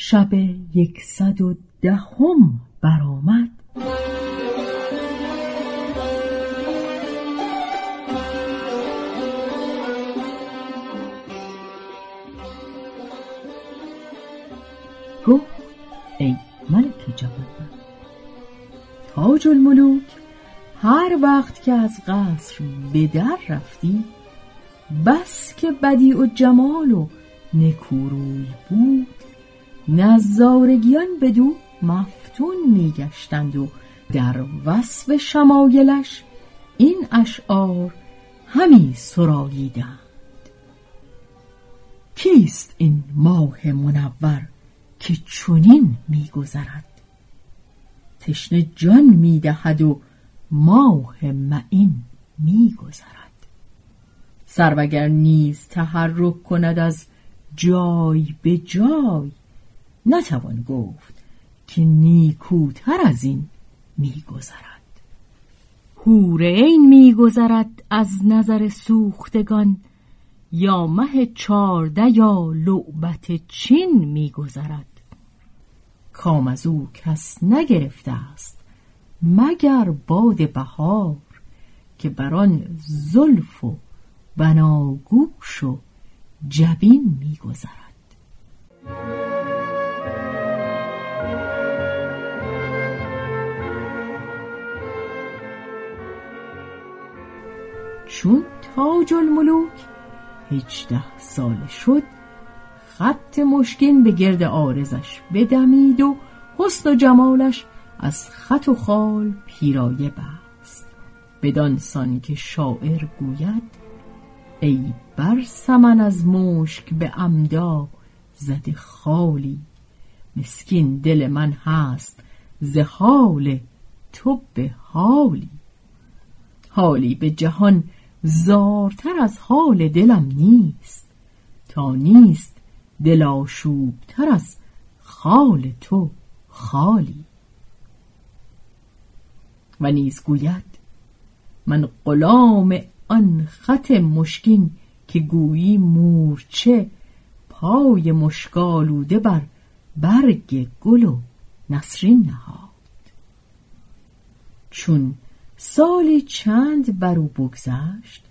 شب یکصد و دهم برآمد. گفت ای ملک جوان تاج الملوک هر وقت که از قصر به در رفتی بس که بدی و جمال و نکوروی بود. نظارگیان بدو مفتون میگشتند و در وصف شمایلش این اشعار همی سراییدند کیست این ماه منور که چنین میگذرد؟ تشنه جان می‌دهد و ماه معین میگذرد. سروگر نیز تحرک کند از جای به جای نتوان گفت که نیکوتر از این میگذرد. حور عین میگذرد از نظر سوختگان یا مه چارده یا لعبت چین میگذرد. کام از او کس نگرفته است مگر باد بهار که بر آن زلف و بناگوش و جبین میگذرد. چون تاج الملوک. هجده ساله شد خط مشکین به گرد آرزش بدمید و حسن و جمالش از خط و خال پیرایه بست. بدانسان که شاعر گوید ای بر سمن از مشک به عمدا زده خالی. مسکین دل من هست ز حال تو به حالی. حالی به جهان زارتر از حال دلم نیست تا نیست دل آشوبتر از خال تو خالی. و نیز گوید من غلام آن خط مشکین که گویی مورچه پای مشکالوده بر برگ گل و نسرین نهاد. چون سالی چند بر او بگذشت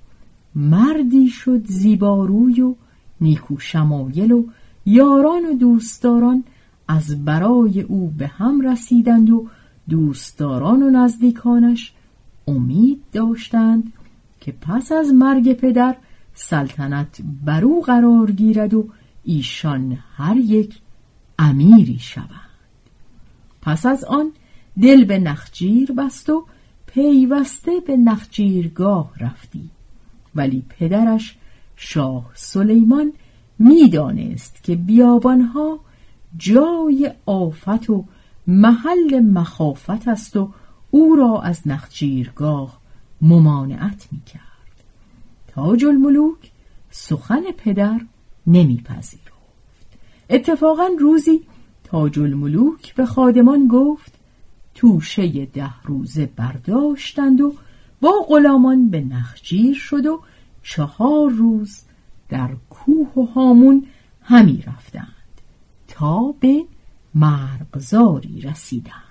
مردی شد زیباروی و نیکو شمایل و یاران و دوستداران از برای او به هم رسیدند و دوستداران و نزدیکانش امید داشتند که پس از مرگ پدر سلطنت بر او قرار گیرد و ایشان هر یک امیری شوند. پس از آن دل به نخجیر بست و پیوسته به نخجیرگاه رفتی. ولی پدرش شاه سلیمان می‌دانست که بیابانها جای آفت و محل مخافت است و او را از نخجیرگاه ممانعت می‌کرد. تاج الملوک سخن پدر نمیپذیرفت. اتفاقا روزی تاج الملوک به خادمان گفت توشه ده روزه برداشتند و با غلامان به نخجیر شد و چهار روز در کوه و هامون همی رفتند تا به مرغزاری رسیدند.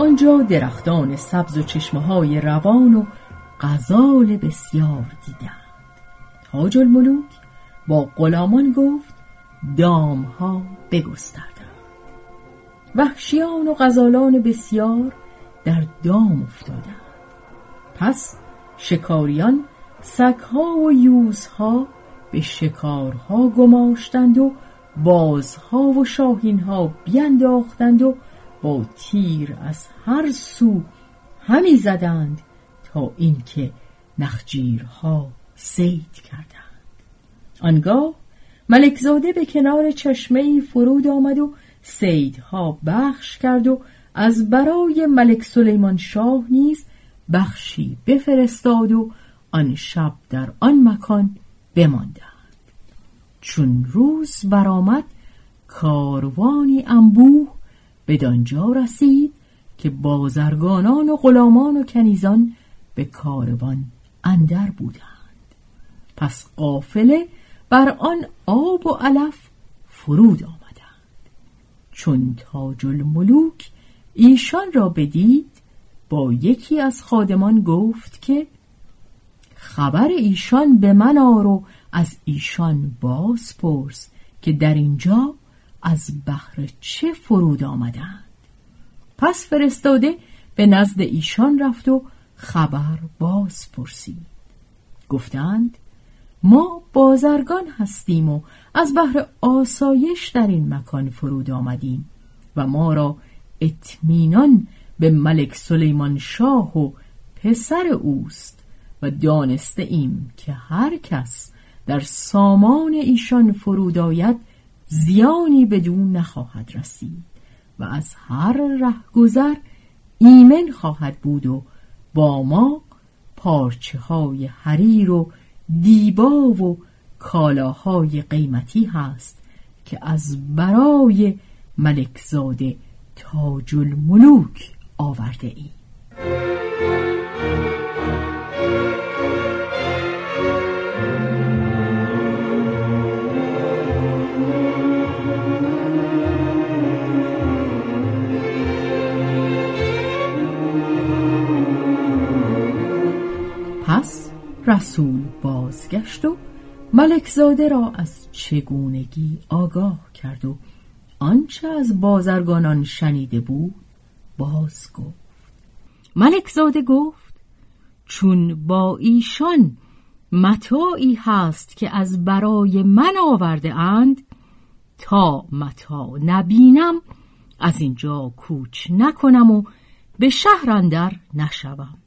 آنجا درختان سبز و چشمه های روان و غزال بسیار دیدند. تاج الملوک با غلامان گفت دام ها بگستردند. وحشیان و غزالان بسیار در دام افتادند. پس شکاریان سگها و یوزها به شکارها گماشتند و بازها و شاهینها بینداختند و با تیر از هر سو همی زدند تا اینکه نخجیرها سید کردند. آنگاه ملکزاده به کنار چشمه فرود آمد و سیدها بخش کرد و از برای ملک سلیمان شاه نیز بخشی بفرستاد و آن شب در آن مکان بماندند. چون روز برآمد کاروانی انبوه به دانجا رسید که بازرگانان و غلامان و کنیزان به کاروان اندر بودند. پس قافله بر آن آب و علف فرود آمدند. چون تاج الملوک ایشان را بدید با یکی از خادمان گفت که خبر ایشان به من آر و از ایشان باز پرس که در اینجا از بحر چه فرود آمدند؟ پس فرستاده به نزد ایشان رفت و خبر باز پرسید. گفتند ما بازرگان هستیم و از بحر آسایش در این مکان فرود آمدیم و ما را اطمینان به ملک سلیمان شاه و پسر اوست و دانسته ایم که هر کس در سامان ایشان فرود آید زیانی بدون نخواهد رسید و از هر رهگذر ایمن خواهد بود و با ما پارچه های حریر و دیبا و کالاهای قیمتی هست که از برای ملکزاده تاج الملوک آورده ای. بازگشت و ملکزاده را از چگونگی آگاه کرد و آنچه از بازرگانان شنیده بود باز گفت. ملکزاده گفت چون با ایشان متاعی هست که از برای من آورده اند تا متا نبینم از اینجا کوچ نکنم و به شهر اندر نشوم.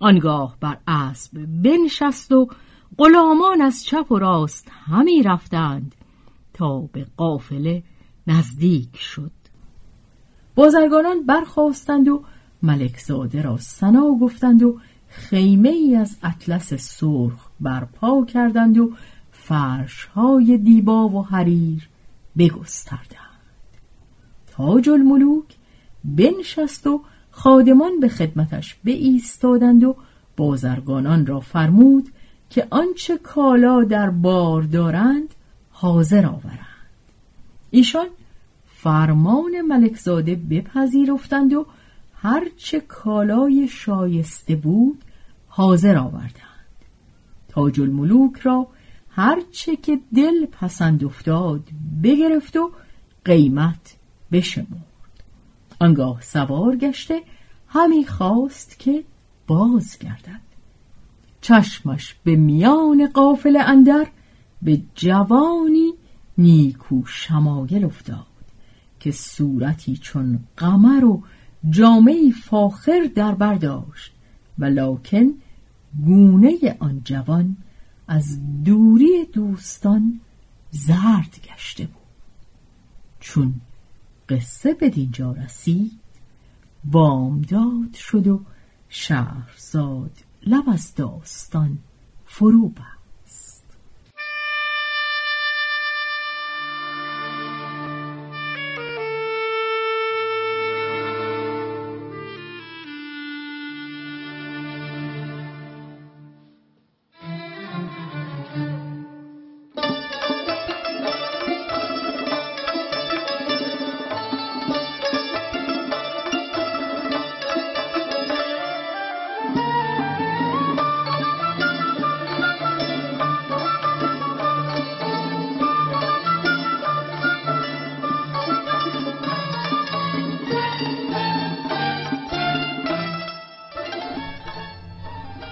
آنگاه بر اسب بنشست و غلامان از چپ و راست همی رفتند تا به قافله نزدیک شد. بازرگانان برخواستند و ملکزاده را سنا گفتند و خیمه ای از اطلس سرخ برپا کردند و فرشهای دیبا و حریر بگستردند. تاج الملوک بنشست و خادمان به خدمتش ایستادند و بازرگانان را فرمود که آنچه کالا در بار دارند حاضر آورند. ایشان فرمان ملکزاده بپذیرفتند و هرچه کالای شایسته بود حاضر آوردند. تاج الملوک را هرچه که دل پسند افتاد بگرفت و قیمت بشمرد. آنگاه سوار گشته همی خواست که باز گردد چشمش به میان قافل اندر به جوانی نیکو شمایل افتاد که صورتی چون قمر و جامعی فاخر در برداشت و لکن گونه آن جوان از دوری دوستان زرد گشته بود. چون قصه به دینجا رسید بامداد شد و شهرزاد لب از داستان فرو